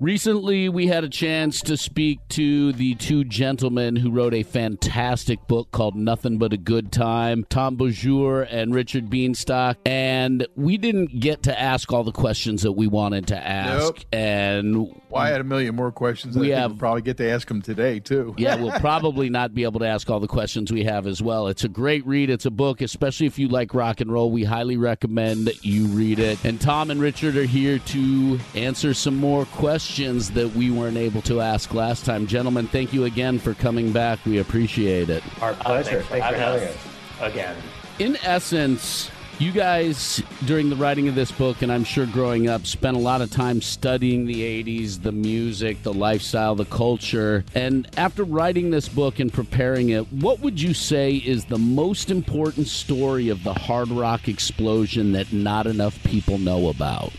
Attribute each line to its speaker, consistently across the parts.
Speaker 1: Recently, we had a chance to speak to the two gentlemen who wrote a fantastic book called Nothing But a Good Time, Tom Beaujour and Richard Bienstock. And we didn't get to ask all the questions that we wanted to ask.
Speaker 2: Nope.
Speaker 1: And
Speaker 2: well, I had a million more questions. We have we'll probably get to ask them today too.
Speaker 1: yeah, we'll probably not be able to ask all the questions we have as well. It's a great read. It's a book, especially if you like rock and roll. We highly recommend that you read it. And Tom and Richard are here to answer some more questions questions that we weren't able to ask last time. Gentlemen, thank you again for coming back. We appreciate it.
Speaker 3: Our oh, pleasure. thanks, for, thanks for having us. us again.
Speaker 1: In essence, you guys, during the writing of this book, and I'm sure growing up, spent a lot of time studying the 80s, the music, the lifestyle, the culture. And after writing this book and preparing it, what would you say is the most important story of the hard rock explosion that not enough people know about?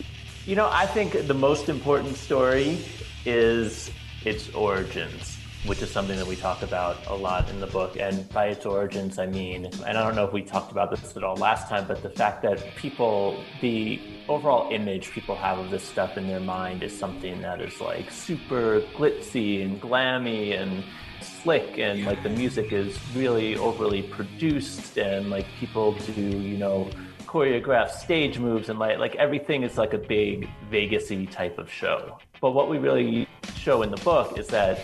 Speaker 3: You know, I think the most important story is its origins, which is something that we talk about a lot in the book. And by its origins, I mean, and I don't know if we talked about this at all last time, but the fact that people, the overall image people have of this stuff in their mind is something that is like super glitzy and glammy and slick and like the music is really overly produced and like people do, you know, choreographed stage moves and like like everything is like a big Vegasy type of show. But what we really show in the book is that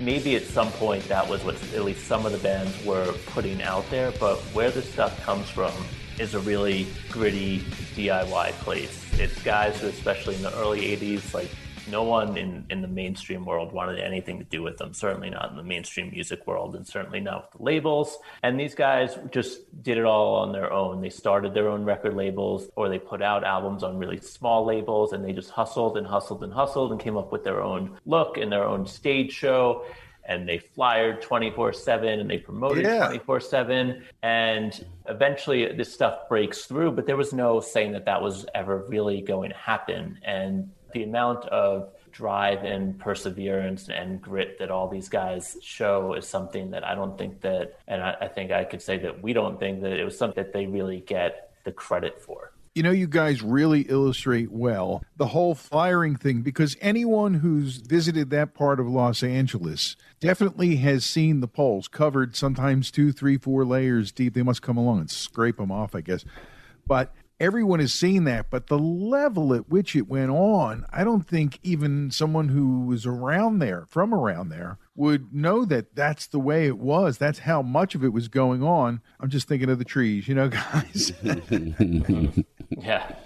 Speaker 3: maybe at some point that was what at least some of the bands were putting out there, but where this stuff comes from is a really gritty DIY place. It's guys who, especially in the early 80s, like no one in, in the mainstream world wanted anything to do with them, certainly not in the mainstream music world, and certainly not with the labels. And these guys just did it all on their own. They started their own record labels or they put out albums on really small labels and they just hustled and hustled and hustled and came up with their own look and their own stage show and they flyered 24 7 and they promoted 24 yeah. 7 and eventually this stuff breaks through but there was no saying that that was ever really going to happen and the amount of drive and perseverance and grit that all these guys show is something that I don't think that, and I, I, think I could say that we don't think that it was something that they really get the credit for.
Speaker 2: You know, you guys really illustrate well the whole firing thing because anyone who's visited that part of Los Angeles definitely has seen the poles covered sometimes two, three, four layers deep. They must come along and scrape them off, I guess. But everyone has seen that, but the level at which it went on, I don't think even someone who was around there, from around there, would know that that's the way it was. That's how much of it was going on. I'm just thinking of the trees, you know, guys.
Speaker 3: yeah.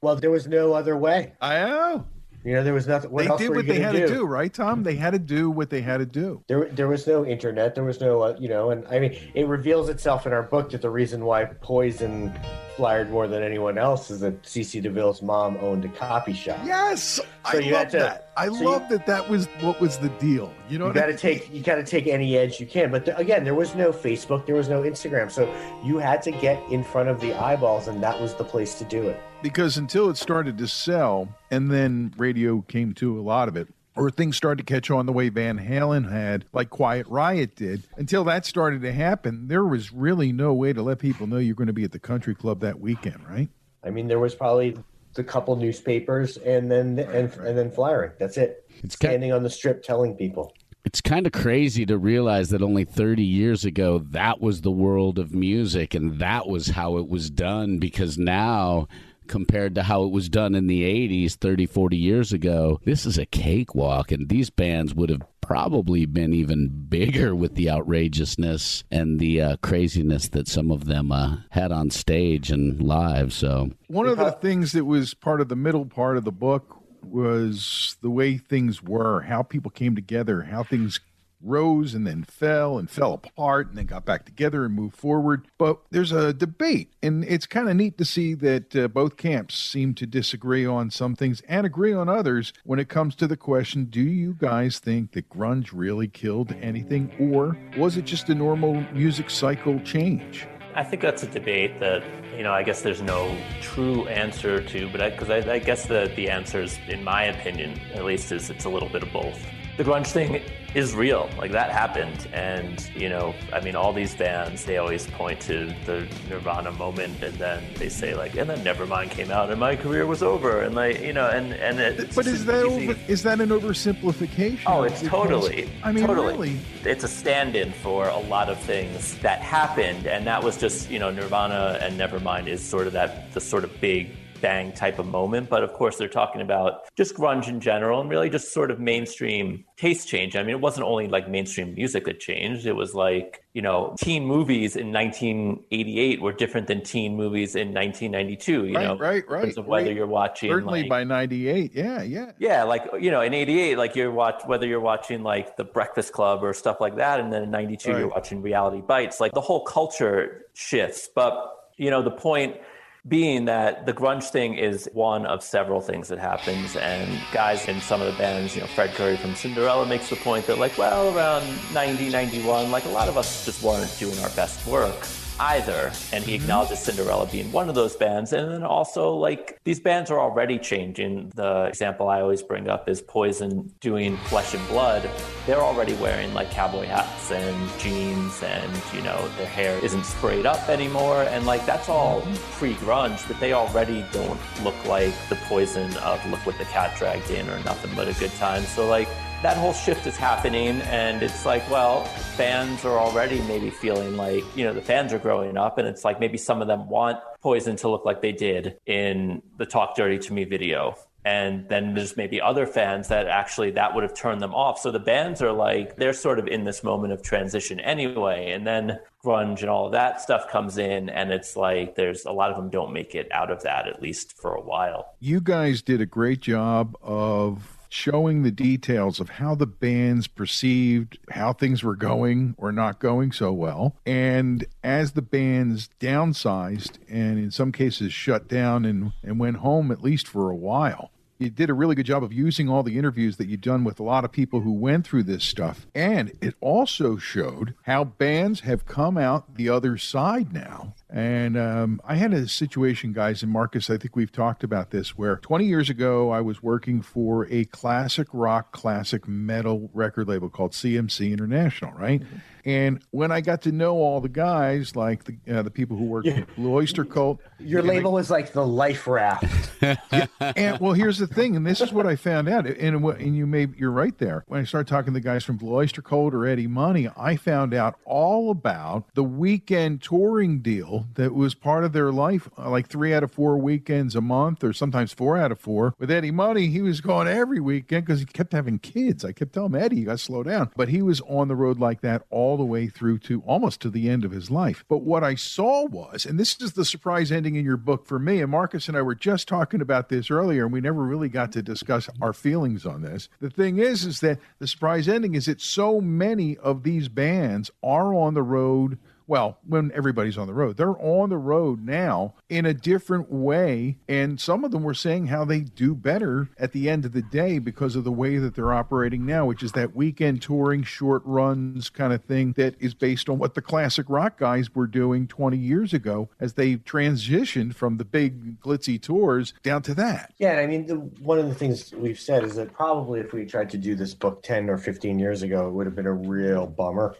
Speaker 4: Well, there was no other way.
Speaker 2: I know.
Speaker 4: You know, there was nothing. What
Speaker 2: they did what they had
Speaker 4: do?
Speaker 2: to do, right, Tom? They had to do what they had to do.
Speaker 4: There, there was no internet. There was no, uh, you know, and I mean, it reveals itself in our book that the reason why Poison flared more than anyone else is that CC DeVille's mom owned a copy shop.
Speaker 2: Yes, I
Speaker 4: So you
Speaker 2: love
Speaker 4: had to-
Speaker 2: that. I
Speaker 4: so you-
Speaker 2: love that. That was what was the deal. You know,
Speaker 4: You got to
Speaker 2: mean?
Speaker 4: take you got to take any edge you can. But th- again, there was no Facebook, there was no Instagram, so you had to get in front of the eyeballs, and that was the place to do it.
Speaker 2: because until it started to sell, and then radio came to a lot of it. Or things started to catch on the way Van Halen had, like Quiet Riot did. Until that started to happen, there was really no way to let people know you're going to be at the country club that weekend, right?
Speaker 4: I mean, there was probably the couple newspapers, and then and and then flyering. That's it.
Speaker 1: It's kind-
Speaker 4: standing on the strip telling people.
Speaker 1: It's kind of crazy to realize that only 30 years ago, that was the world of music and that was how it was done. Because now, compared to how it was done in the 80s, 30, 40 years ago, this is a cakewalk. And these bands would have probably been even bigger with the outrageousness and the uh, craziness that some of them uh, had on stage and live. So,
Speaker 2: One of the things that was part of the middle part of the book was the way things were, how people came together, how things rose and then fell and fell apart and then got back together and moved forward. But there's a debate, and it's kind of neat to see that uh, both camps seem to disagree on some things and agree on others when it comes to the question do you guys think that grunge really killed anything, or was it just a normal music cycle change?
Speaker 3: I think that's a debate that you know. I guess there's no true answer to, but because I, I, guess the the answer is, in my opinion, at least, is it's a little bit of both. The grunge thing is real, like that happened, and you know, I mean, all these bands they always point to the Nirvana moment, and then they say like, and then Nevermind came out, and my career was over, and like you know, and and it's
Speaker 2: But is that
Speaker 3: easy-
Speaker 2: over, is that an oversimplification?
Speaker 3: Oh, it's
Speaker 2: Because,
Speaker 3: totally.
Speaker 2: I mean,
Speaker 3: totally.
Speaker 2: really.
Speaker 3: It's a stand-in for a lot of things that happened, and that was just you know Nirvana and Nevermind is sort of that the sort of big bang type of moment. But of course, they're talking about just grunge in general and really just sort of mainstream taste change. I mean, it wasn't only like mainstream music that changed. It was like you know, teen movies in 1988 were different than teen movies in 1992. You
Speaker 2: Right,
Speaker 3: know,
Speaker 2: right,
Speaker 3: in
Speaker 2: right,
Speaker 3: terms of whether
Speaker 2: right.
Speaker 3: you're watching
Speaker 2: Certainly
Speaker 3: like,
Speaker 2: by '98, yeah, yeah.
Speaker 3: yeah, like you know, in '88, like you're watch whether you're watching like The Breakfast Club or stuff like that, and then in '92 you're watching Reality Bites. Like the whole culture shifts, but you know, the point being that the grunge thing is one of several things that happens, and guys in some of the bands, you know, Fred Coury from Cinderella makes the point that like, well, around 90, 91, like a lot of us just weren't doing our best work either and he acknowledges cinderella being one of those bands and then also like these bands are already changing. The example i always bring up is poison doing flesh and blood. They're already wearing like cowboy hats and jeans and you know their hair isn't sprayed up anymore and like that's all pre-grunge but they already don't look like the poison of look what the cat dragged in or nothing but a good time. So like that whole shift is happening and it's like well fans are already maybe feeling like you know the fans are growing up and it's like maybe some of them want poison to look like they did in the talk dirty to me video. And then there's maybe other fans that actually that would have turned them off. So the bands are like they're sort of in this moment of transition anyway. And then grunge and all of that stuff comes in and it's like there's a lot of them don't make it out of that at least for a while.
Speaker 2: You guys did a great job of showing the details of how the bands perceived how things were going or not going so well. And as the bands downsized and in some cases shut down and, and went home at least for a while. You did a really good job of using all the interviews that you've done with a lot of people who went through this stuff. And it also showed how bands have come out the other side now. And um, I had a situation, guys, and Marcus, I think we've talked about this, where 20 years ago I was working for a classic rock, classic metal record label called CMC International, right? And when I got to know all the guys, like the uh, the people who work at Blue Oyster Cult,
Speaker 4: Your
Speaker 2: and I-
Speaker 4: label was like the life raft.
Speaker 2: yeah, and well, here's the thing, and this is what I found out, and and you may you're right there. When I started talking to the guys from Blue Oyster Cult or Eddie Money, I found out all about the weekend touring deal that was part of their life, uh, like three out of four weekends a month, or sometimes four out of four. With Eddie Money, he was going every weekend because he kept having kids. I kept telling him, Eddie, you got to slow down. But he was on the road like that all the way through to almost to the end of his life. But what I saw was, and this is the surprise ending in your book for me, and Marcus and I were just talking about this earlier, and we never really got to discuss our feelings on this. The thing is, is that the surprise ending is that so many of these bands are on the road well, when everybody's on the road, they're on the road now in a different way. And some of them were saying how they do better at the end of the day because of the way that they're operating now, which is that weekend touring, short runs kind of thing that is based on what the classic rock guys were doing 20 years ago as they transitioned from the big glitzy tours down to that.
Speaker 4: Yeah, I mean, the, one of the things we've said is that probably if we tried to do this book 10 or 15 years ago, it would have been a real bummer.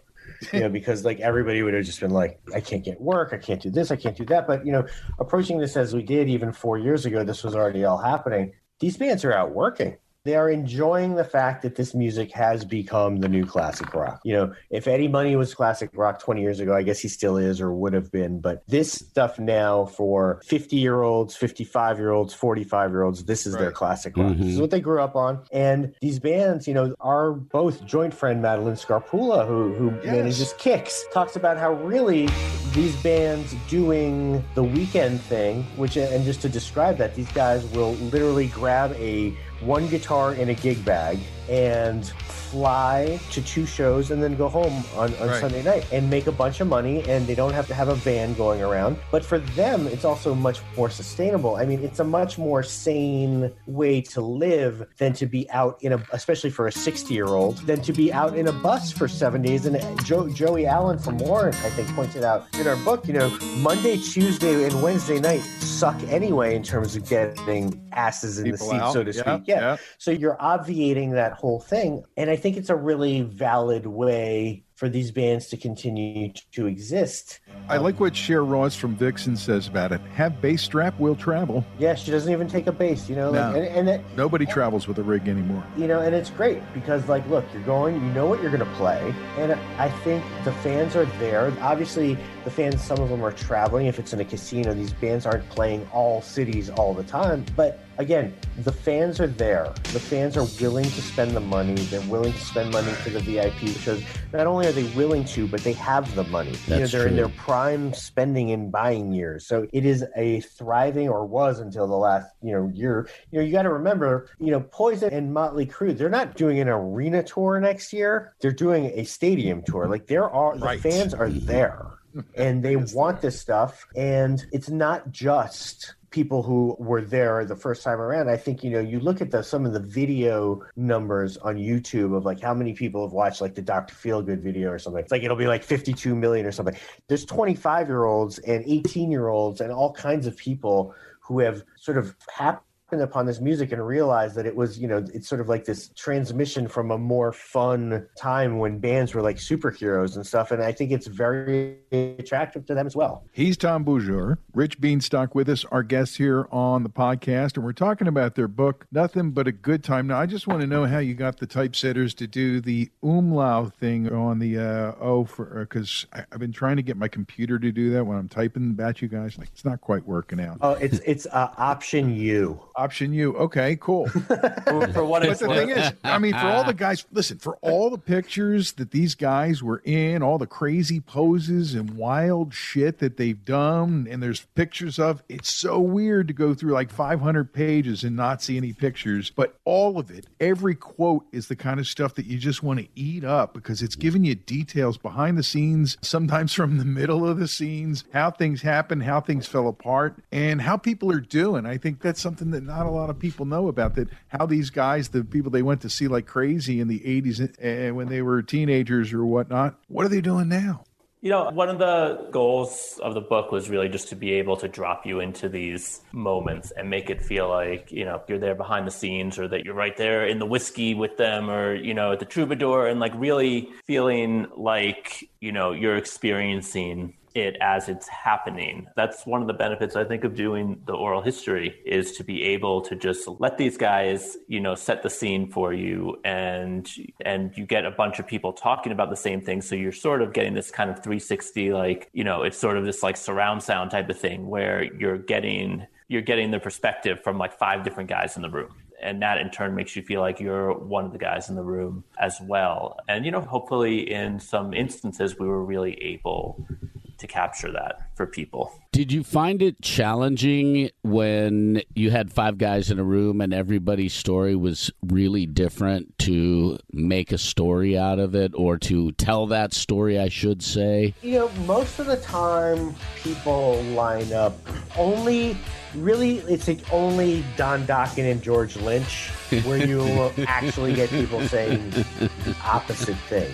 Speaker 4: You know, because like everybody would have just been like, I can't get work, I can't do this, I can't do that. But, you know, approaching this as we did even four years ago, this was already all happening. These bands are out working. They are enjoying the fact that this music has become the new classic rock. You know, if Eddie Money was classic rock 20 years ago, I guess he still is or would have been. But this stuff now for 50 year olds, 55 year olds, 45 year olds, this is their classic rock. This is mm-hmm. what they grew up on. And these bands, you know, our both joint friend Madeline Scarpula, who, who manages Kix, talks about how really these bands doing the weekend thing, which, and just to describe that, these guys will literally grab a one guitar in a gig bag and fly to two shows and then go home on, on
Speaker 2: Right.
Speaker 4: Sunday night and make a bunch of money and they don't have to have a van going around. But for them, it's also much more sustainable. I mean, it's a much more sane way to live than to be out in a, especially for a 60 year old, than to be out in a bus for seven days. And Joe, Joey Allen from Warrant, I think, pointed out in our book, you know, Monday, Tuesday, and Wednesday night suck anyway in terms of getting asses in
Speaker 2: People
Speaker 4: the seat,
Speaker 2: out.
Speaker 4: so to
Speaker 2: Yeah,
Speaker 4: speak. Yeah.
Speaker 2: yeah.
Speaker 4: So you're obviating that whole thing. And I think it's a really valid way for these bands to continue to exist.
Speaker 2: I like what Share Ross from Vixen says about it. Have bass strap, will travel.
Speaker 4: Yeah, she doesn't even take a bass, you know, like, and, and it,
Speaker 2: Nobody travels with a rig anymore.
Speaker 4: you know, and it's great because, like, look, you're going, you know what you're going to play, and I think the fans are there. Obviously, the fans, some of them are traveling. If it's in a casino, these bands aren't playing all cities all the time. But again, the fans are there. The fans are willing to spend the money. They're willing to spend money for the VIP shows. Not only are they willing to, but they have the money. you know, they're in their prime spending and buying years. So it is a thriving, or was until the last you know year. You know, you got to remember, you know, Poison and Motley Crue, they're not doing an arena tour next year. They're doing a stadium tour. Like there are the
Speaker 2: Right.
Speaker 4: fans are there, and they want this stuff. And it's not just people who were there the first time around. I think you know you look at the some of the video numbers on YouTube of like how many people have watched like the Dr. Feelgood video or something. It's like it'll be like 52 million or something. There's 25 year olds and 18 year olds and all kinds of people who have sort of happened upon this music and realized that it was you know it's sort of like this transmission from a more fun time when bands were like superheroes and stuff and i think it's very attractive to them as well
Speaker 2: He's Tom Beaujour, Rich Bienstock with us, our guest here on the podcast, and we're talking about their book, Nothing But a Good Time. Now, I just want to know how you got the typesetters to do the umlaut thing on the uh, O for because I've been trying to get my computer to do that when I'm typing about you guys. Like, it's not quite working out.
Speaker 4: oh it's it's uh, option u
Speaker 2: Option U. Okay, cool.
Speaker 3: For, for what
Speaker 2: But
Speaker 3: it's
Speaker 2: the
Speaker 3: worth.
Speaker 2: thing is, I mean, for all the guys, listen, for all the pictures that these guys were in, all the crazy poses and wild shit that they've done, and there's pictures of, it's so weird to go through like 500 pages and not see any pictures. But all of it, every quote is the kind of stuff that you just want to eat up because it's giving you details behind the scenes, sometimes from the middle of the scenes, how things happen, how things fell apart, and how people are doing. I think that's something that not a lot of people know about that how these guys, the people they went to see like crazy in the 80s and when they were teenagers or whatnot, what are they doing now?
Speaker 3: You know, one of the goals of the book was really just to be able to drop you into these moments and make it feel like, you know, you're there behind the scenes or that you're right there in the whiskey with them or, you know, at the troubadour and like really feeling like, you know, you're experiencing it as it's happening. That's one of the benefits I think of doing the oral history is to be able to just let these guys, you know, set the scene for you and and you get a bunch of people talking about the same thing so you're sort of getting this kind of 360 like, you know, it's sort of this like surround sound type of thing where you're getting you're getting the perspective from like five different guys in the room and that in turn makes you feel like you're one of the guys in the room as well. And you know, hopefully in some instances we were really able to capture that for people.
Speaker 1: Did you find it challenging when you had five guys in a room and everybody's story was really different to make a story out of it or to tell that story, I should say?
Speaker 4: You know, most of the time people line up only really it's like only Don Dokken and George Lynch where you will actually get people saying the opposite thing.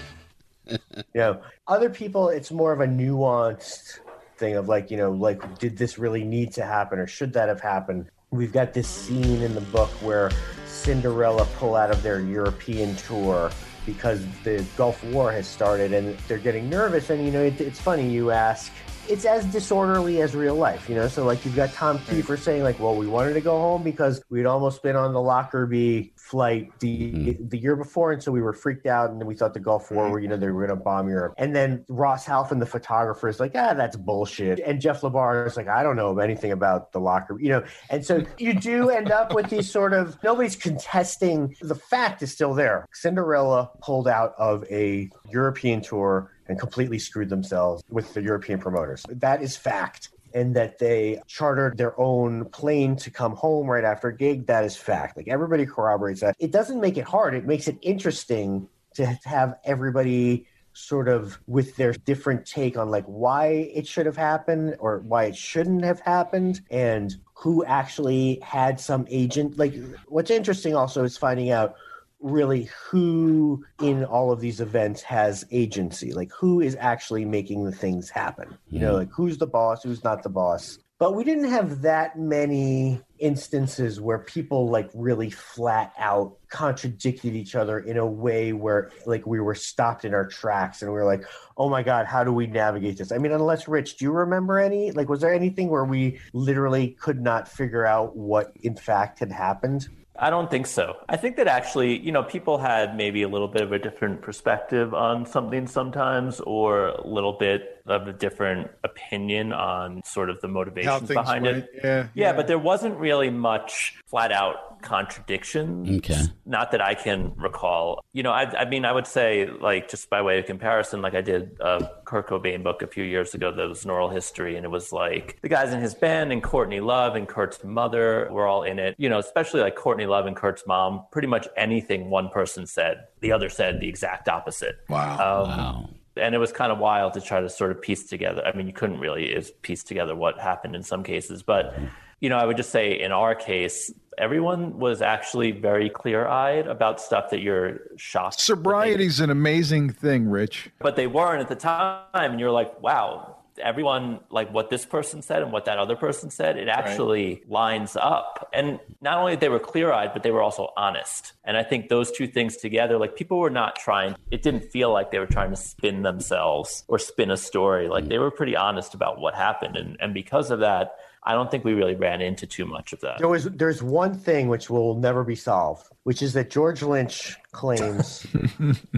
Speaker 4: you know, other people, it's more of a nuanced thing of like, you know, like, did this really need to happen or should that have happened? We've got this scene in the book where Cinderella pull out of their European tour because the Gulf War has started and they're getting nervous. And, you know, it, it's funny, you ask, it's as disorderly as real life, you know. So like you've got Tom Kiefer saying like, "Well, we wanted to go home because we'd almost been on the Lockerbie flight the mm-hmm. the year before, and so we were freaked out, and we thought the Gulf War, were, you know, they were going to bomb Europe. And then Ross Halfin, the photographer, is like, "Ah, that's bullshit." And Jeff LaBar is like, "I don't know anything about the Lockerbie," you know. And so you do end up with these sort of nobody's contesting the fact is still there. Cinderella pulled out of a European tour and completely screwed themselves with the European promoters. That is fact. And that they chartered their own plane to come home right after a gig, that is fact. Like everybody corroborates that. It doesn't make it hard, it makes it interesting to have everybody sort of with their different take on like why it should have happened or why it shouldn't have happened and who actually had some agent like what's interesting also is finding out really who in all of these events has agency. Like who is actually making the things happen? You know hmm. like who's the boss who's not the boss? But we didn't have that many instances where people like really flat out contradicted each other in a way where like we were stopped in our tracks and we were like oh my god how do we navigate this? I mean unless rich do you remember any? Like was there anything where we literally could not figure out what in fact had happened
Speaker 3: I don't think so. I think that actually, you know, people had maybe a little bit of a different perspective on something sometimes, or a little bit of a different opinion on sort of the motivations behind went. it. Yeah, yeah, yeah, but there wasn't really much flat out contradiction.
Speaker 1: Okay.
Speaker 3: Not that I can recall. You know, I, I mean, I would say, like, just by way of comparison, like I did a Kurt Cobain book a few years ago that was an oral history, and it was like the guys in his band and Courtney Love and Kurt's mother were all in it. You know, especially like Courtney Love and Kurt's mom, pretty much anything one person said, the other said the exact opposite.
Speaker 2: Wow.
Speaker 3: Um,
Speaker 1: wow
Speaker 3: and it was kind of wild to try to sort of piece together. I mean, you couldn't really is piece together what happened in some cases, but mm-hmm. you know, I would just say in our case, everyone was actually very clear-eyed about stuff that you're shocked.
Speaker 2: Sobriety is an amazing thing, Rich.
Speaker 3: But they weren't at the time, and you're like, wow, everyone like what this person said and what that other person said it actually right. lines up. And not only they were clear-eyed but they were also honest. And i think those two things together like people were not trying it didn't feel like they were trying to spin themselves or spin a story. Like mm. they were pretty honest about what happened. And and because of that I don't think we really ran into too much of that.
Speaker 4: There was there's one thing which will never be solved, which is that George Lynch claims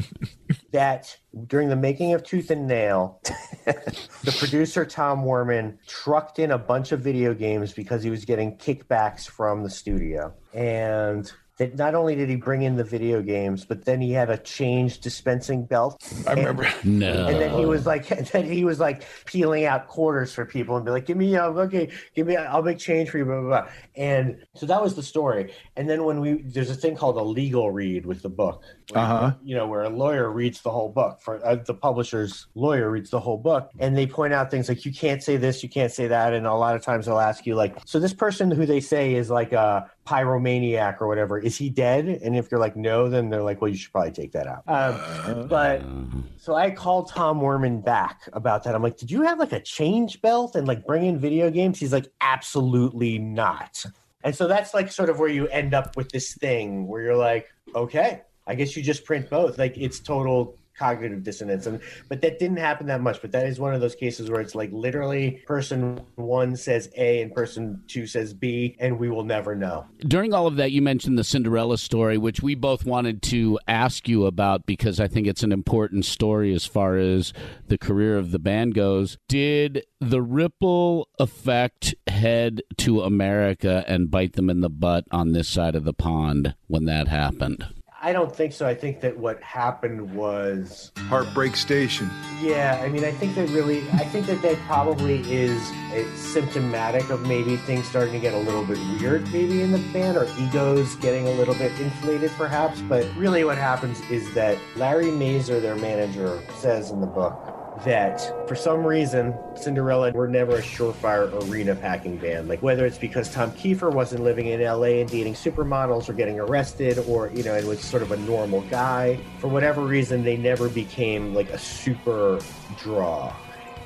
Speaker 4: that during the making of Tooth and Nail, the producer Tom Werman trucked in a bunch of video games because he was getting kickbacks from the studio. And that not only did he bring in the video games, but then he had a change dispensing belt.
Speaker 2: I and, remember.
Speaker 1: No.
Speaker 4: And then he was like, then he was like peeling out quarters for people and be like, "Give me, uh, okay, give me, I'll make change for you." Blah, blah blah. And so that was the story. And then when we there's a thing called a legal read with the book.
Speaker 2: Uh huh.
Speaker 4: You know, where a lawyer reads the whole book for uh, the publisher's lawyer reads the whole book, and they point out things like you can't say this, you can't say that, and a lot of times they'll ask you like, so this person who they say is like a pyromaniac or whatever. Is he dead? And if you're like, no, then they're like, well, you should probably take that out. Um, but so I called Tom Werman back about that. I'm like, did you have like a change belt and like bring in video games? He's like, absolutely not. And so that's like sort of where you end up with this thing where you're like, okay, I guess you just print both. Like it's total cognitive dissonance. And but that didn't happen that much but that is one of those cases where it's like literally person one says a and person two says b and we will never know.
Speaker 1: During all of that you mentioned the cinderella story which we both wanted to ask you about because i think it's an important story as far as the career of the band goes. Did the ripple effect head to america and bite them in the butt on this side of the pond when that happened
Speaker 4: I don't think so. I think that what happened was
Speaker 2: Heartbreak Station.
Speaker 4: Yeah, I mean, I think that really, I think that that probably is symptomatic of maybe things starting to get a little bit weird, maybe in the band, or egos getting a little bit inflated, perhaps. But really, what happens is that Larry Mazer, their manager, says in the book that for some reason Cinderella were never a surefire arena packing band. Like whether it's because Tom Kiefer wasn't living in LA and dating supermodels or getting arrested or, you know, and was sort of a normal guy. For whatever reason, they never became like a super draw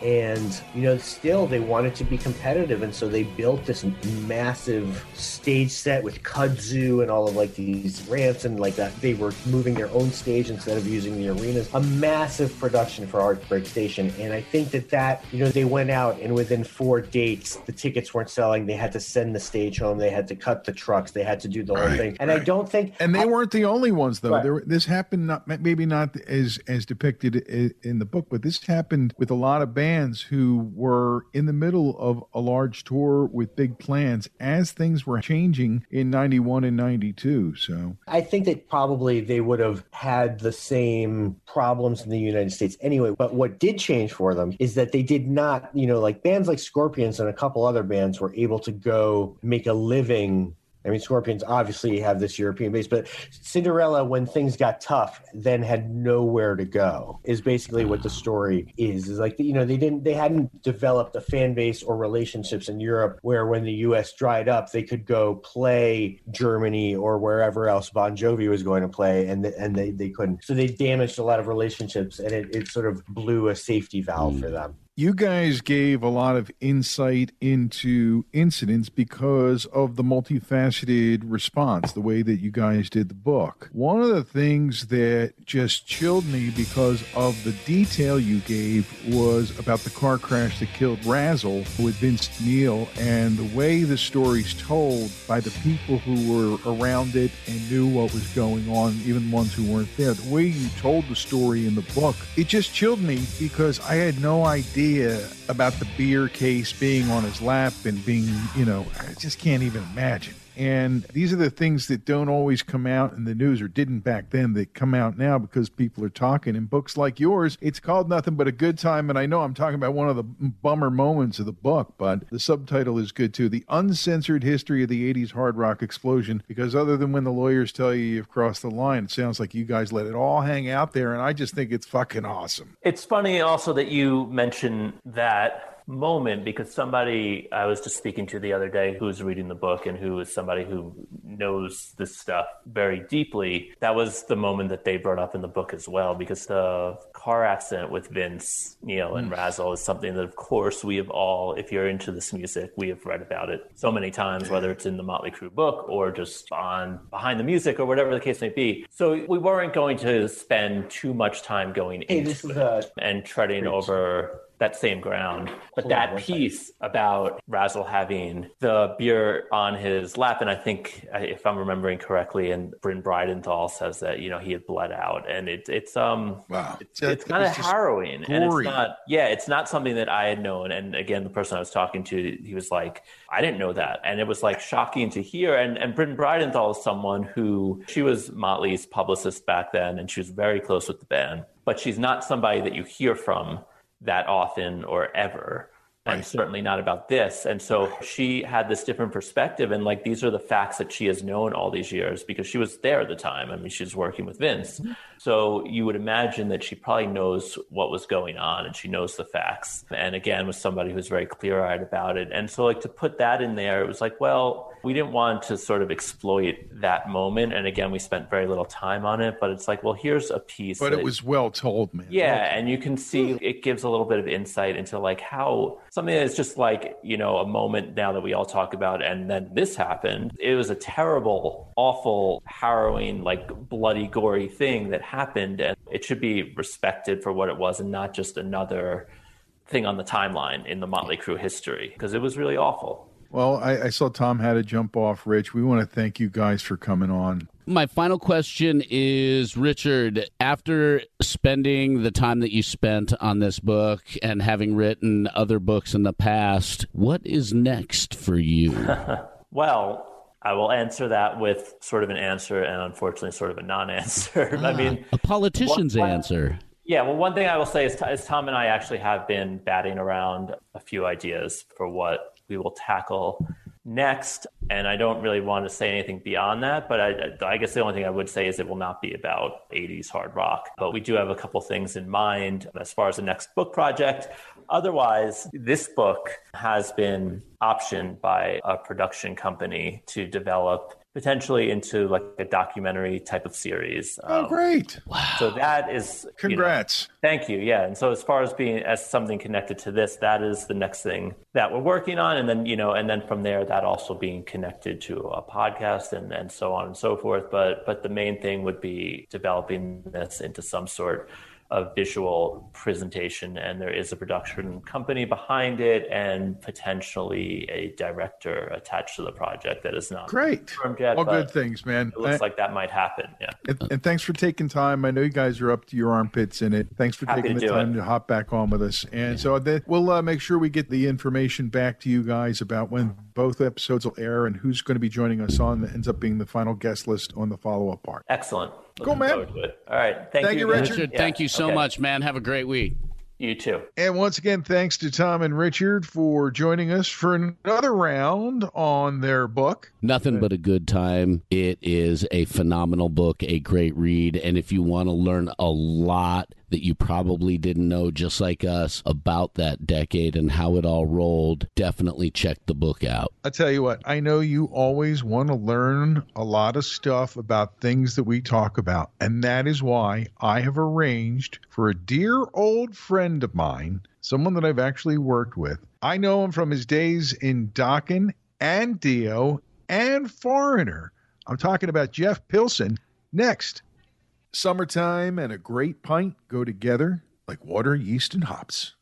Speaker 4: and you know still they wanted to be competitive and so they built this massive stage set with kudzu and all of like these ramps and like that. They were moving their own stage instead of using the arenas. A massive production for heartbreak station and i think that that you know they went out and within four dates the tickets weren't selling. They had to send the stage home. They had to cut the trucks. They had to do the right, whole thing. And right. i don't think
Speaker 2: and they I, weren't the only ones though. Right. there, this happened not maybe not as as depicted in the book but this happened with a lot of bands bands who were in the middle of a large tour with big plans as things were changing in 91 and 92. So
Speaker 4: I think that probably they would have had the same problems in the United States anyway. But what did change for them is that they did not, you know, like bands like Scorpions and a couple other bands were able to go make a living I mean, Scorpions obviously have this European base, but Cinderella, when things got tough, then had nowhere to go. Is basically what the story is. Is like you know they didn't they hadn't developed a fan base or relationships in Europe where when the U.S. dried up, they could go play Germany or wherever else Bon Jovi was going to play, and and they, they couldn't. So they damaged a lot of relationships, and it, it sort of blew a safety valve mm. for them
Speaker 2: you guys gave a lot of insight into incidents because of the multifaceted response, the way that you guys did the book. One of the things that just chilled me because of the detail you gave was about the car crash that killed Razzle with Vince Neil and the way the story's told by the people who were around it and knew what was going on, even ones who weren't there. The way you told the story in the book, it just chilled me because I had no idea idea about the beer case being on his lap and being, you know, I just can't even imagine. And these are the things that don't always come out in the news or didn't back then that come out now because people are talking. In books like yours, it's called Nothing But a Good Time. And I know I'm talking about one of the bummer moments of the book, but the subtitle is good too The Uncensored History of the 80s Hard Rock Explosion. Because other than when the lawyers tell you you've crossed the line, it sounds like you guys let it all hang out there. And I just think it's fucking awesome.
Speaker 3: It's funny also that you mention that moment because somebody I was just speaking to the other day who's reading the book and who is somebody who knows this stuff very deeply. That was the moment that they brought up in the book as well because the car accident with Vince Neil and mm. Razzle is something that, of course, we have all, if you're into this music, we have read about it so many times, whether it's in the Motley Crue book or just on Behind the Music or whatever the case may be. So we weren't going to spend too much time going hey, into it and treading over that same ground. But that piece about Razzle having the beer on his lap, and I think if I'm remembering correctly, and Bryn Bridenthal says that you know he had bled out, and it's it's um wow, it's, it's kind of harrowing, gory. and it's not yeah, it's not something that I had known. And again, the person I was talking to, he was like, I didn't know that, and it was like shocking to hear. And and Bryn Bridenthal is someone who she was Motley's publicist back then, and she was very close with the band, but she's not somebody that you hear from that often or ever. and certainly not about this. And so she had this different perspective. And like, these are the facts that she has known all these years because she was there at the time. I mean, she was working with Vince. Mm-hmm. So you would imagine that she probably knows what was going on and she knows the facts. And again, was somebody who's very clear eyed about it. And so, like, to put that in there, it was like, well, we didn't want to sort of exploit that moment. And again, we spent very little time on it, but it's like, well, here's a piece.
Speaker 2: But that, it was well told, man.
Speaker 3: Yeah. And you can see it gives a little bit of insight into like how something that's just like, you know, a moment now that we all talk about, and then this happened. It was a terrible, awful, harrowing, like bloody, gory thing that happened. And it should be respected for what it was and not just another thing on the timeline in the Motley Crue history because it was really awful.
Speaker 2: Well, I, I, saw Tom had to jump off. Rich, we want to thank you guys for coming on.
Speaker 1: My final question is Richard, after spending the time that you spent on this book and having written other books in the past, what is next for you?
Speaker 3: well, I will answer that with sort of an answer and unfortunately sort of a non answer. Ah, I mean,
Speaker 1: a politician's one, answer.
Speaker 3: Yeah, well, one thing I will say is, is Tom and I actually have been batting around a few ideas for what we will tackle next. And I don't really want to say anything beyond that, but I, I, guess the only thing I would say is it will not be about 80s hard rock. But we do have a couple things in mind as far as the next book project. Otherwise, this book has been optioned by a production company to develop potentially into like a documentary type of series.
Speaker 2: Oh, um, great!
Speaker 3: Wow. So that is
Speaker 2: congrats.
Speaker 3: You know, thank you. Yeah, and so as far as being as something connected to this, that is the next thing that we're working on, and then you know, and then from there, that also being connected to a podcast and and so on and so forth. But but the main thing would be developing this into some sort of visual presentation and there is a production company behind it and potentially a director attached to the project that is not
Speaker 2: great.
Speaker 3: yet,
Speaker 2: all good things man.
Speaker 3: it looks I, like that might happen yeah.
Speaker 2: And, and, thanks for taking time. I know you guys are up to your armpits in it. Thanks for Happy taking the time it. to hop back on with us. And yeah. so the, we'll uh, make sure we get the information back to you guys about when both episodes will air and who's going to be joining us on that ends up being the final guest list on the follow-up part.
Speaker 3: Excellent
Speaker 2: Cool, man. All
Speaker 3: right. Thank,
Speaker 2: thank you,
Speaker 3: you
Speaker 2: Richard.
Speaker 1: Richard. Thank you so okay. much, man. Have a great week.
Speaker 3: You too.
Speaker 2: And once again, thanks to Tom and Richard for joining us for another round on their book.
Speaker 1: Nothing but a good time. It is a phenomenal book, a great read. And if you want to learn a lot that you probably didn't know, just like us, about that decade and how it all rolled, definitely check the book out.
Speaker 2: I tell you what, I know you always want to learn a lot of stuff about things that we talk about. And that is why I have arranged for a dear old friend of mine, someone that I've actually worked with. I know him from his days in Dokken and Dio and Foreigner. I'm talking about Jeff Pilson. Next Summertime and a great pint go together like water, yeast, and hops.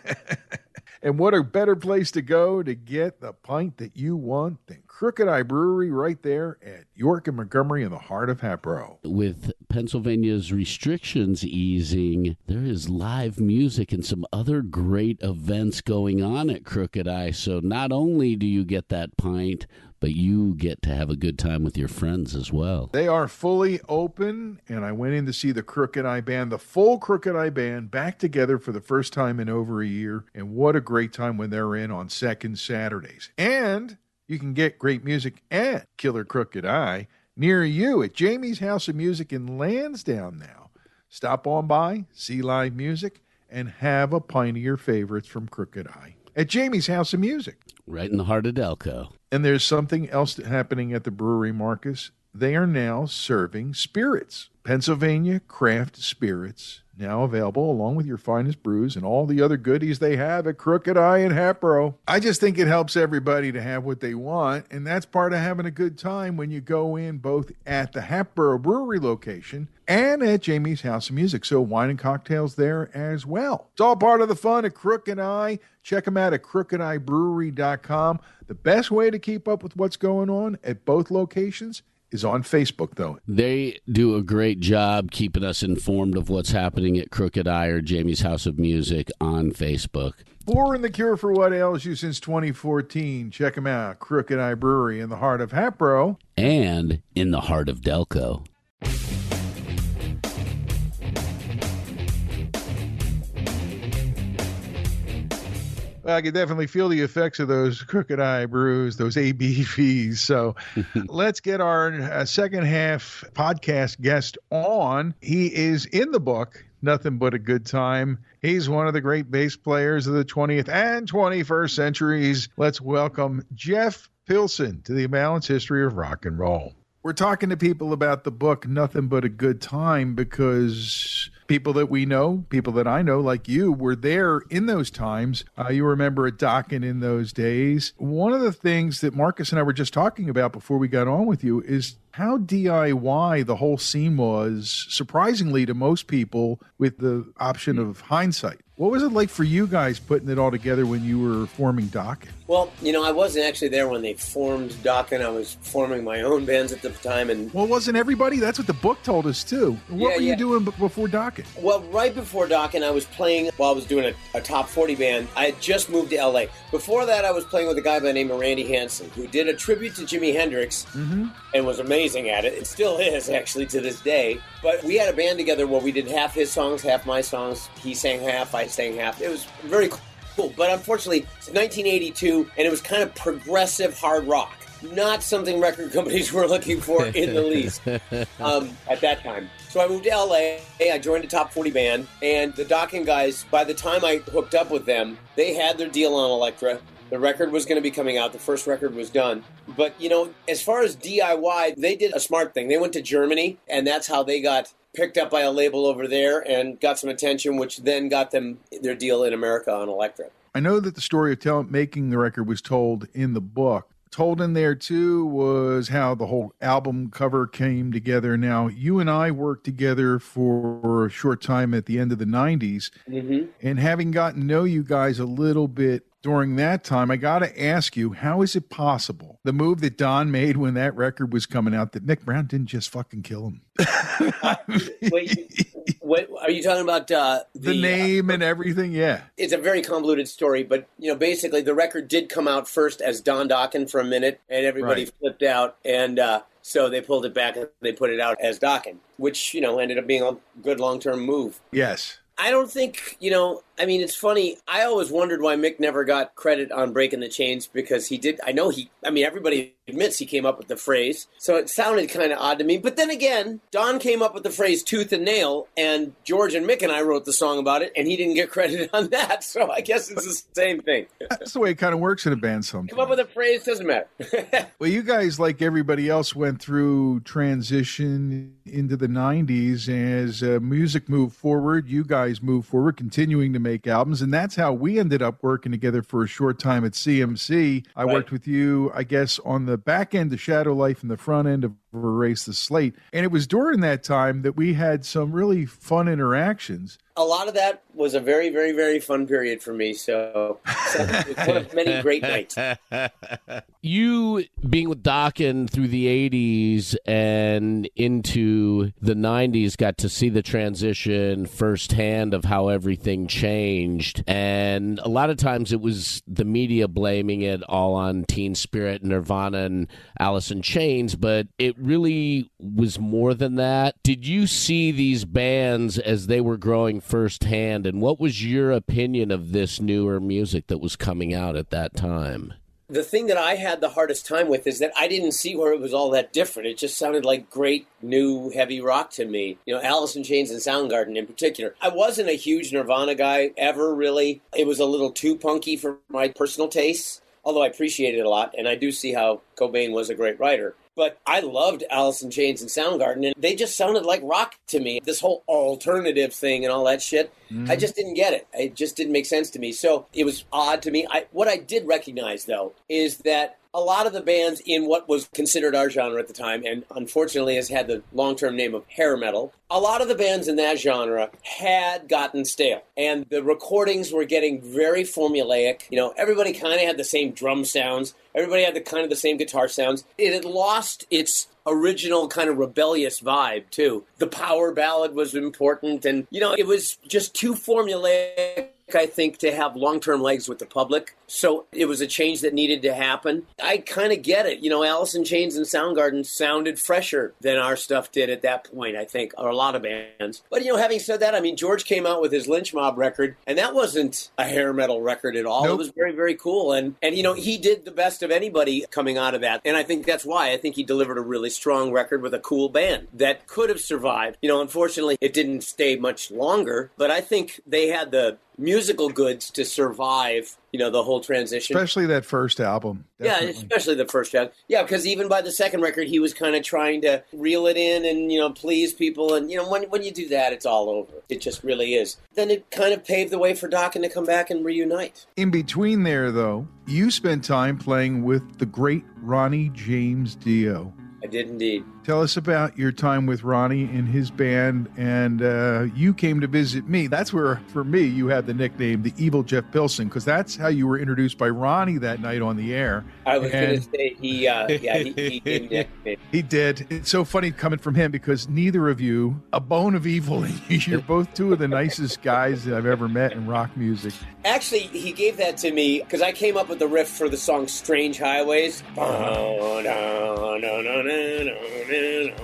Speaker 2: and what a better place to go to get the pint that you want than Crooked Eye Brewery right there at York and Montgomery in the heart of Hatboro.
Speaker 1: With Pennsylvania's restrictions easing, there is live music and some other great events going on at Crooked Eye. So not only do you get that pint, but you get to have a good time with your friends as well.
Speaker 2: They are fully open, and I went in to see the Crooked Eye Band, the full Crooked Eye Band, back together for the first time in over a year. And what a great time when they're in on second Saturdays. And you can get great music and Killer Crooked Eye near you at Jamie's House of Music in Lansdowne now. Stop on by, see live music, and have a pint of your favorites from Crooked Eye at Jamie's House of Music.
Speaker 1: Right in the heart of Delco.
Speaker 2: And there's something else happening at the brewery, Marcus. They are now serving spirits, Pennsylvania craft spirits, now available along with your finest brews and all the other goodies they have at Crooked Eye and Hatboro. I just think it helps everybody to have what they want, and that's part of having a good time when you go in both at the Hatboro Brewery location and at Jamie's House of Music. So wine and cocktails there as well. It's all part of the fun at Crooked Eye. Check them out at crookedeyebrewery.com. The best way to keep up with what's going on at both locations is on Facebook, though.
Speaker 1: They do a great job keeping us informed of what's happening at Crooked Eye or Jamie's House of Music on Facebook.
Speaker 2: For in the cure for what ails you since 2014. Check them out. Crooked Eye Brewery in the heart of Hatboro.
Speaker 1: And in the heart of Delco.
Speaker 2: I can definitely feel the effects of those crooked eye brews, those ABVs. So let's get our uh, second half podcast guest on. He is in the book. Nothing but a good time. He's one of the great bass players of the 20th and 21st centuries. Let's welcome Jeff Pilson to the Balance History of Rock and Roll. We're talking to people about the book Nothing But a Good Time because people that we know, people that I know, like you, were there in those times. Uh, you remember at Dokken in those days. One of the things that Marcus and I were just talking about before we got on with you is how DIY the whole scene was, surprisingly to most people, with the option of hindsight. What was it like for you guys putting it all together when you were forming Dokken?
Speaker 5: Well, you know, I wasn't actually there when they formed Dokken. I was forming my own bands at the time, and
Speaker 2: well, wasn't everybody? That's what the book told us too. What
Speaker 5: Yeah,
Speaker 2: were you
Speaker 5: yeah.
Speaker 2: doing before Dokken?
Speaker 5: Well, right before Dokken, I was playing while I was doing a, a top 40 band. I had just moved to LA. Before that, I was playing with a guy by the name of Randy Hansen, who did a tribute to Jimi Hendrix mm-hmm. and was amazing at it. It still is, actually, to this day. But we had a band together where we did half his songs, half my songs. He sang half, I sang half. It was very cool. But unfortunately, it's 1982, and it was kind of progressive hard rock. Not something record companies were looking for in the least um, at that time. So I moved to LA. I joined a top 40 band, and the Dokken guys, by the time I hooked up with them, they had their deal on Elektra. The record was going to be coming out. The first record was done. But, you know, as far as DIY, they did a smart thing. They went to Germany, and that's how they got picked up by a label over there and got some attention, which then got them their deal in America on Elektra.
Speaker 2: I know that the story of tell- making the record was told in the book. Told in there too was how the whole album cover came together. Now, you and I worked together for a short time at the end of the 90s.
Speaker 5: Mm-hmm.
Speaker 2: And having gotten to know you guys a little bit during that time, I got to ask you, how is it possible the move that Don made when that record was coming out that Mick Brown didn't just fucking kill him?
Speaker 5: Wait, what, are you talking about uh,
Speaker 2: The,
Speaker 5: the, uh,
Speaker 2: name and everything, yeah.
Speaker 5: it's a very convoluted story, but you know, basically, the record did come out first as Don Dokken for a minute, and everybody
Speaker 2: Right.
Speaker 5: flipped out, and uh, so they pulled it back and they put it out as Dokken, which you know ended up being a good long term move.
Speaker 2: Yes.
Speaker 5: I don't think you know. I mean, it's funny. I always wondered why Mick never got credit on Breaking the Chains because he did. I know he. I mean, everybody admits he came up with the phrase, so it sounded kind of odd to me. But then again, Don came up with the phrase "tooth and nail," and George and Mick and I wrote the song about it, and he didn't get credit on that. So I guess it's the same thing.
Speaker 2: That's the way it kind of works in a band sometimes.
Speaker 5: Come up with a phrase doesn't matter.
Speaker 2: Well, you guys, like everybody else, went through transition into the 90s as uh, music moved forward. You guys moved forward, continuing to make albums. And that's how we ended up working together for a short time at CMC. I
Speaker 5: Right.
Speaker 2: worked with you, I guess, on the back end of Shadow Life and the front end of Erase the Slate. And it was during that time that we had some really fun interactions.
Speaker 5: a lot of that was a very, very, very fun period for me. So, so it one of many great nights.
Speaker 1: you being with Dokken through the 80s and into the 90s got to see the transition firsthand of how everything changed. And a lot of times it was the media blaming it all on Teen Spirit, Nirvana, and Alice in Chains, but it really was more than that. Did you see these bands as they were growing firsthand? And what was your opinion of this newer music that was coming out at that time?
Speaker 5: The thing that I had the hardest time with is that I didn't see where it was all that different. It just sounded like great new heavy rock to me. You know, Alice in Chains and Soundgarden in particular. I wasn't a huge Nirvana guy ever, really. It was a little too punky for my personal tastes, although I appreciated it a lot, and I do see how Cobain was a great writer. But I loved Alice in Chains and Soundgarden, and they just sounded like rock to me. This whole alternative thing and all that shit, I mm-hmm. just didn't get it. It just didn't make sense to me. So it was odd to me. I, what I did recognize, though, is that a lot of the bands in what was considered our genre at the time, and unfortunately has had the long term name of hair metal, a lot of the bands in that genre had gotten stale. And the recordings were getting very formulaic. You know, everybody kind of had the same drum sounds, everybody had the kind of the same guitar sounds. It had lost its original kind of rebellious vibe too. The power ballad was important and you know, it was just too formulaic I think, to have long term legs with the public. So it was a change that needed to happen. I kind of get it. You know, Alice in Chains and Soundgarden sounded fresher than our stuff did at that point, I think, or a lot of bands. But, you know, having said that, I mean, George came out with his Lynch Mob record, and that wasn't a hair metal record at all. It was very, very cool. And, and, you know, he did the best of anybody coming out of that. And I think that's why I think he delivered a really strong record with a cool band that could have survived. You know, unfortunately, it didn't stay much longer, but I think they had the musical goods to survive, you know, the whole transition.
Speaker 2: Especially that first album.
Speaker 5: Yeah, especially the first track. Yeah, because even by the second record, he was kind of trying to reel it in and you know please people, and you know when when you do that, it's all over. It just really is. Then it kind of paved the way for Dokken to come back and reunite.
Speaker 2: In between there, though, you spent time playing with the great Ronnie James Dio.
Speaker 5: I did indeed.
Speaker 2: Tell us about your time with Ronnie and his band, and uh, you came to visit me. That's where, for me, you had the nickname the Evil Jeff Pilson, because that's how you were introduced by Ronnie that night on the air.
Speaker 5: I was going to say he, uh, yeah, he, he me.
Speaker 2: He did. It's so funny coming from him because neither of you, a bone of evil. You're both two of the nicest guys that I've ever met in rock music.
Speaker 5: Actually, he gave that to me because I came up with the riff for the song "Strange Highways,"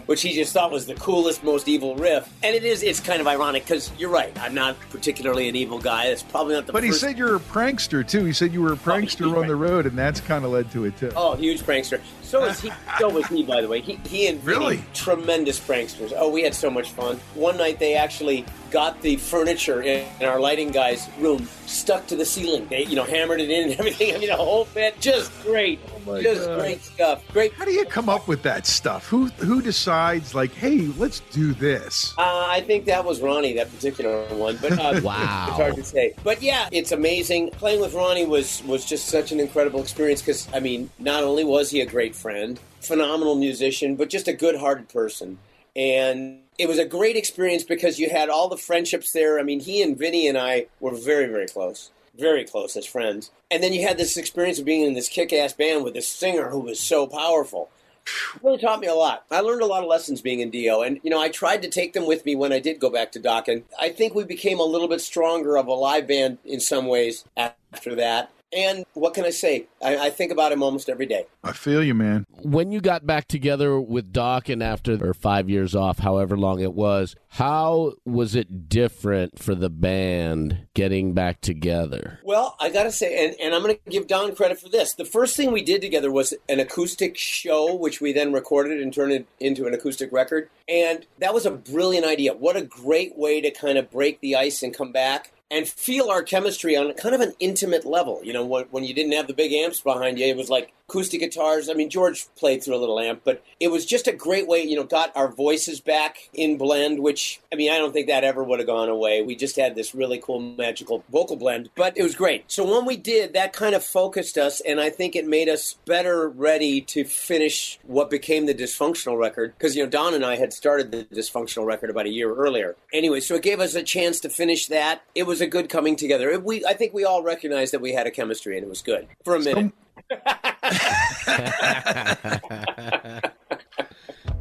Speaker 5: which he just thought was the coolest, most evil riff. And it is. It's kind of ironic because you're right. I'm not particularly an evil guy. It's probably not the.
Speaker 2: But he said you're a prankster too. He said you were a prankster on the road, and that's kind of led to it too.
Speaker 5: Oh, huge prankster. So is he. So was he, by the way. He, he and Vinny,
Speaker 2: Really?
Speaker 5: tremendous pranksters. Oh, we had so much fun. One night they actually got the furniture in, in our lighting guy's room stuck to the ceiling. They, you know, hammered it in and everything. I mean, a whole bit. Just great.
Speaker 2: my
Speaker 5: Just
Speaker 2: God.
Speaker 5: great stuff. Great.
Speaker 2: How do you come up with that stuff? Who who decides like, hey, let's do this?
Speaker 5: Uh, I think that was Ronnie, that particular one. But uh,
Speaker 1: Wow.
Speaker 5: it's hard to say. But yeah, it's amazing. Playing with Ronnie was was just such an incredible experience because I mean, not only was he a great friend, phenomenal musician, but just a good-hearted person. And it was a great experience because you had all the friendships there. I mean, he and Vinny and I were very, very close. Very close as friends. And then you had this experience of being in this kick ass band with this singer who was so powerful It really taught me a lot. I learned a lot of lessons being in Dio, and you know, I tried to take them with me when I did go back to Dokken. I think we became a little bit stronger of a live band in some ways after that. And what can I say? I, I think about him almost every day.
Speaker 2: I feel you, man.
Speaker 1: When you got back together with Dokken after or five years off, however long it was, how was it different for the band getting back together?
Speaker 5: Well, I gotta say, and, and I'm gonna give Don credit for this. The first thing we did together was an acoustic show, which we then recorded and turned it into an acoustic record. And that was a brilliant idea. What a great way to kind of break the ice and come back and feel our chemistry on a kind of an intimate level. You know, when, when you didn't have the big amps behind you, it was like acoustic guitars. I mean, George played through a little amp, but it was just a great way, you know, got our voices back in blend, which, I mean, I don't think that ever would have gone away. We just had this really cool, magical vocal blend, but it was great. So when we did, that kind of focused us, and I think it made us better ready to finish what became the dysfunctional record. Because, you know, Don and I had started the dysfunctional record about a year earlier. Anyway, so it gave us a chance to finish that. It was a good coming together. It- We, I think we all recognized that we had a chemistry, and it was good for a minute.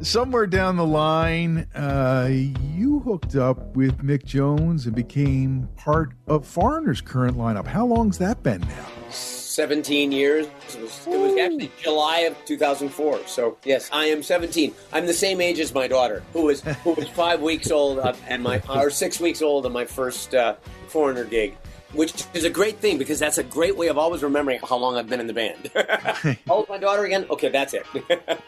Speaker 2: Somewhere down the line, uh, you hooked up with Mick Jones and became part of Foreigner's current lineup. How long's that been now?
Speaker 5: 17 years. It was, it was actually July of 2004. So yes, I am 17. I'm the same age as my daughter, who was who was five weeks old uh, and my or six weeks old on my first uh, foreigner gig. Which is a great thing because that's a great way of always remembering how long I've been in the band. Oh, old's my daughter again? Okay, that's it.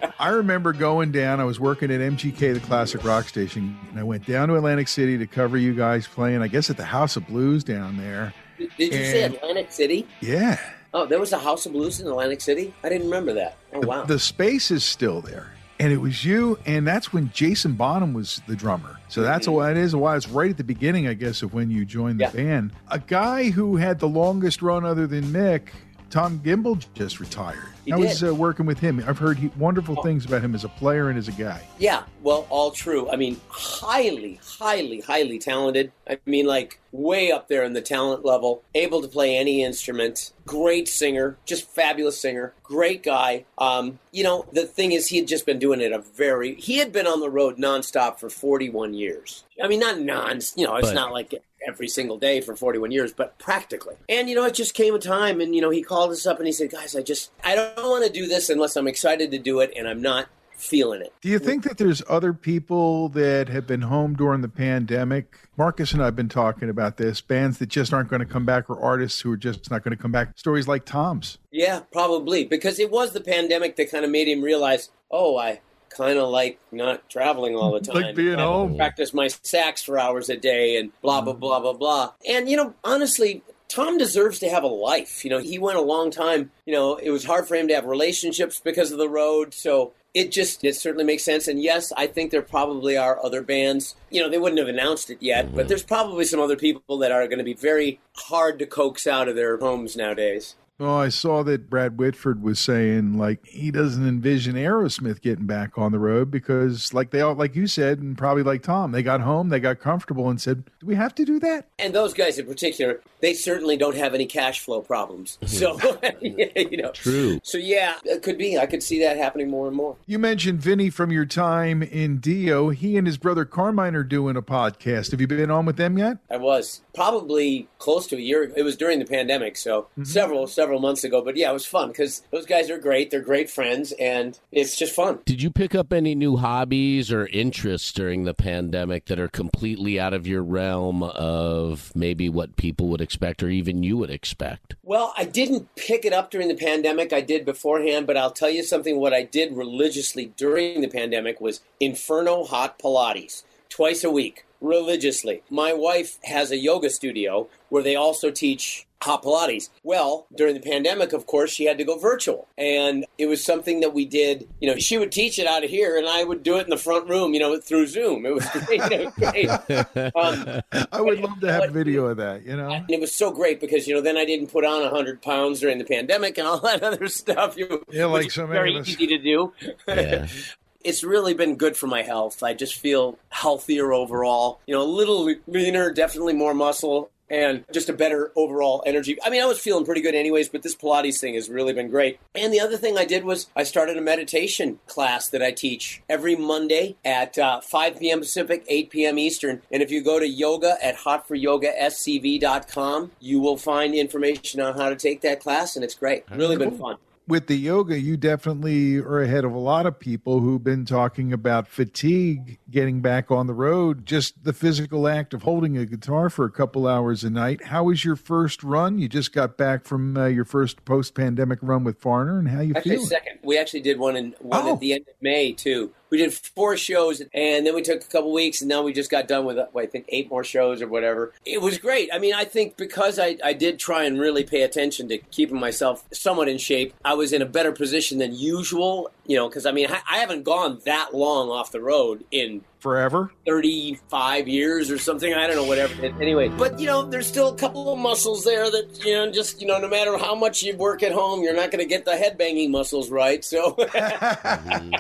Speaker 2: I remember going down. I was working at MGK, the classic rock station, and I went down to Atlantic City to cover you guys playing. I guess at the House of Blues down there.
Speaker 5: Did you say Atlantic City?
Speaker 2: Yeah,
Speaker 5: Oh, there was a House of Blues in Atlantic City. I didn't remember that. Oh
Speaker 2: the,
Speaker 5: wow.
Speaker 2: the space is still there, and it was you. And that's when Jason Bonham was the drummer. So that's mm-hmm. why it is. Why it's right at the beginning, I guess, of when you joined the
Speaker 5: Yeah.
Speaker 2: band. A guy who had the longest run, other than Mick, Tom Gimbel, just retired.
Speaker 5: He
Speaker 2: I was uh, working with him. I've heard he, wonderful things about him as a player and as a guy.
Speaker 5: Yeah, well, all true. I mean, highly, highly, highly talented. I mean, like way up there in the talent level, able to play any instrument. Great singer, just fabulous singer. Great guy. Um, you know, the thing is, he had just been doing it a very. He had been on the road nonstop for 41 years. I mean, not non. You know, it's
Speaker 1: But-
Speaker 5: not like every single day for 41 years, but practically. And, you know, it just came a time and, you know, he called us up and he said, guys, I just, I don't want to do this unless I'm excited to do it and I'm not feeling it.
Speaker 2: Do you think that there's other people that have been home during the pandemic? Marcus and I have been talking about this bands that just aren't going to come back, or artists who are just not going to come back. Stories like Tom's.
Speaker 5: Yeah, probably because it was the pandemic that kind of made him realize, oh, I kind of like not traveling all the time.
Speaker 2: Like being
Speaker 5: I
Speaker 2: home.
Speaker 5: Practice my sax for hours a day and blah blah mm-hmm. blah blah blah. And you know, honestly. Tom deserves to have a life. You know, he went a long time. You know, it was hard for him to have relationships because of the road. So it just it certainly makes sense. And yes, I think there probably are other bands. You know, they wouldn't have announced it yet, but mm-hmm. there's probably some other people that are going to be very hard to coax out of their homes nowadays.
Speaker 2: Oh, I saw that Brad Whitford was saying like he doesn't envision Aerosmith getting back on the road because, like they all, like you said, and probably like Tom, they got home, they got comfortable, and said, "Do we have to do that?"
Speaker 5: And those guys in particular, they certainly don't have any cash flow problems. So, you know,
Speaker 1: True.
Speaker 5: So yeah, it could be. I could see that happening more and more.
Speaker 2: You mentioned Vinny from your time in Dio. He and his brother Carmine are doing a podcast. Have you been on with them yet?
Speaker 5: I was probably close to a year. It was during the pandemic, so mm-hmm. several several months ago. But yeah, it was fun because those guys are great. They're great friends, and it's just fun.
Speaker 1: Did you pick up any new hobbies or interests during the pandemic that are completely out of your realm of maybe what people would expect or even you would expect?
Speaker 5: Well, I didn't pick it up during the pandemic. I did beforehand, but I'll tell you something. What I did religiously during the pandemic was Inferno Hot Pilates twice a week, religiously. My wife has a yoga studio where they also teach hot Pilates. Well, during the pandemic, of course, she had to go virtual. And it was something that we did, you know, she would teach it out of here and I would do it in the front room, you know, through Zoom. It was great. You know, great. Um,
Speaker 2: I would love to have video of that. You know,
Speaker 5: and it was so great because you know then I didn't put on hundred pounds during the pandemic and all that other stuff. You,
Speaker 2: Yeah, like so many
Speaker 5: very
Speaker 2: of
Speaker 5: easy to do.
Speaker 1: Yeah.
Speaker 5: it's really been good for my health. I just feel healthier overall. You know, a little leaner, definitely more muscle. And just a better overall energy. I mean, I was feeling pretty good anyways, but this Pilates thing has really been great. And the other thing I did was I started a meditation class that I teach every Monday at uh, 5 p.m. Pacific, 8 p.m. Eastern. And if you go to yoga at hotforyogascv.com, you will find information on how to take that class, and it's great. Really been fun.
Speaker 2: With the yoga, you definitely are ahead of a lot of people who've been talking about fatigue getting back on the road. Just the physical act of holding a guitar for a couple hours a night. How was your first run? You just got back from uh, your first post-pandemic run with Foreigner, and how you
Speaker 5: Actually,
Speaker 2: feeling?
Speaker 5: second. We actually did one in one
Speaker 2: Oh.
Speaker 5: at the end of May too. We did four shows, and then we took a couple weeks, and now we just got done with uh, I think eight more shows or whatever. It was great. I mean, I think because I, I did try and really pay attention to keeping myself somewhat in shape, I was in a better position than usual. You know, because I mean, I, I haven't gone that long off the road in
Speaker 2: Forever.
Speaker 5: 35 years or something. I don't know, whatever. Anyway, but you know, there's still a couple of muscles there that, you know, just, you know, no matter how much you work at home, you're not going to get the head banging muscles right. So, mm-hmm.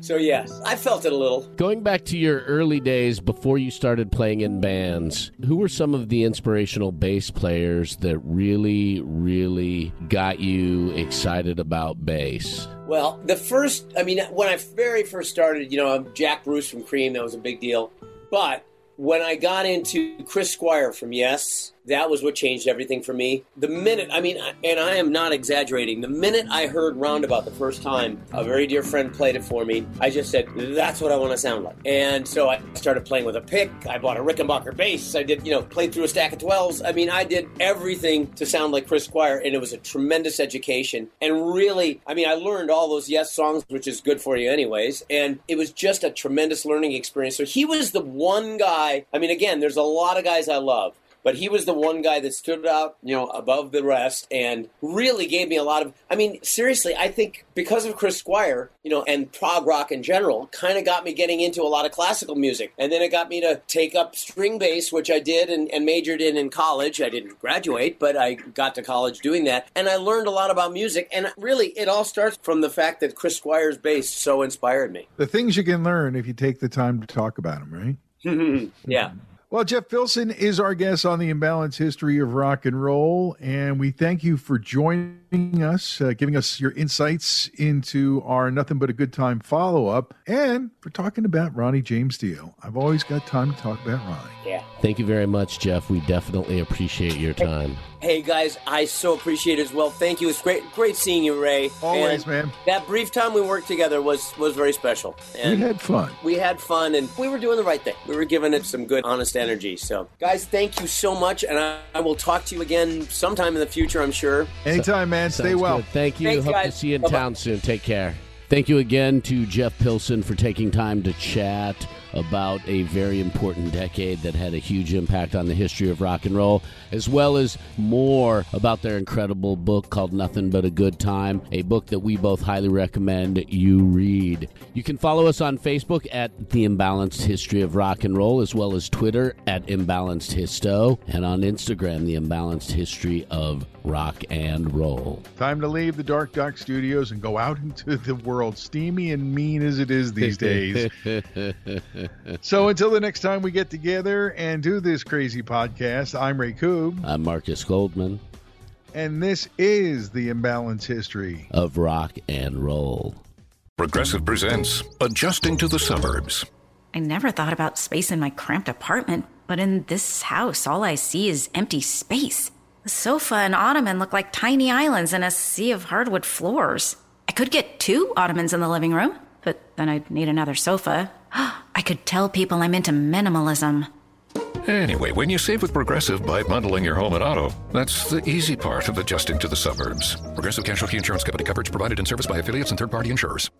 Speaker 5: so yes, I felt it a little.
Speaker 1: Going back to your early days before you started playing in bands, who were some of the inspirational bass players that really, really got you excited about bass?
Speaker 5: Well, the first, I mean, when I very first started, you know, I'm Jack Bruce from Cream, that was a big deal. But when I got into Chris Squire from Yes, that was what changed everything for me. The minute, I mean, and I am not exaggerating, the minute I heard Roundabout the first time, a very dear friend played it for me, I just said, that's what I want to sound like. And so I started playing with a pick. I bought a Rickenbacker bass. I did, you know, played through a stack of 12s. I mean, I did everything to sound like Chris Squire, and it was a tremendous education. And really, I mean, I learned all those Yes songs, which is good for you, anyways. And it was just a tremendous learning experience. So he was the one guy, I mean, again, there's a lot of guys I love. But he was the one guy that stood out, you know, above the rest and really gave me a lot of. I mean, seriously, I think because of Chris Squire, you know, and prog rock in general, kind of got me getting into a lot of classical music. And then it got me to take up string bass, which I did and, and majored in in college. I didn't graduate, but I got to college doing that. And I learned a lot about music. And really, it all starts from the fact that Chris Squire's bass so inspired me.
Speaker 2: The things you can learn if you take the time to talk about them, right?
Speaker 5: yeah.
Speaker 2: Well, Jeff Pilson is our guest on the Imbalanced History of Rock and Roll, and we thank you for joining us, uh, giving us your insights into our Nothing But a Good Time follow up, and for talking about Ronnie James Dio. I've always got time to talk about Ronnie.
Speaker 5: Yeah.
Speaker 1: Thank you very much, Jeff. We definitely appreciate your time.
Speaker 5: Hey guys, I so appreciate it as well. Thank you. It's great, great seeing you, Ray.
Speaker 2: Always,
Speaker 5: And
Speaker 2: man.
Speaker 5: That brief time we worked together was was very special.
Speaker 2: We had fun.
Speaker 5: we had fun, and we were doing the right thing. We were giving it some good, honest energy. So, guys, thank you so much, and I, I will talk to you again sometime in the future. I'm sure.
Speaker 2: Anytime, man. Stay
Speaker 1: Sounds
Speaker 2: well.
Speaker 1: good. Thank you.
Speaker 5: Thanks,
Speaker 1: Hope to
Speaker 5: guys.
Speaker 1: see you in
Speaker 5: Bye-bye.
Speaker 1: town soon. Take care. Thank you again to Jeff Pilson for taking time to chat about a very important decade that had a huge impact on the history of rock and roll, as well as more about their incredible book called Nothing But a Good Time, a book that we both highly recommend you read. You can follow us on Facebook at The Imbalanced History of Rock and Roll, as well as Twitter at Imbalanced Histo, and on Instagram, The Imbalanced History of Rock and Roll.
Speaker 2: Time to leave the Dark Doc Studios and go out into the world, steamy and mean as it is these days. so until the next time we get together and do this crazy podcast, I'm Ray Koob,
Speaker 1: I'm Marcus Goldman
Speaker 2: and this is the Imbalance History.
Speaker 1: of Rock and Roll.
Speaker 6: Progressive presents Adjusting to the Suburbs.
Speaker 7: I never thought about space in my cramped apartment, but in this house, all I see is empty space. The sofa and ottoman look like tiny islands in a sea of hardwood floors. I could get two ottomans in the living room, but then I'd need another sofa. I could tell people I'm into minimalism.
Speaker 6: Anyway, when you save with Progressive by bundling your home and auto, that's the easy part of adjusting to the suburbs. Progressive Casualty Insurance Company coverage provided in service by affiliates and third party insurers.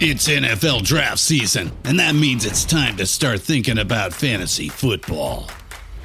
Speaker 8: It's NFL draft season, and that means it's time to start thinking about fantasy football.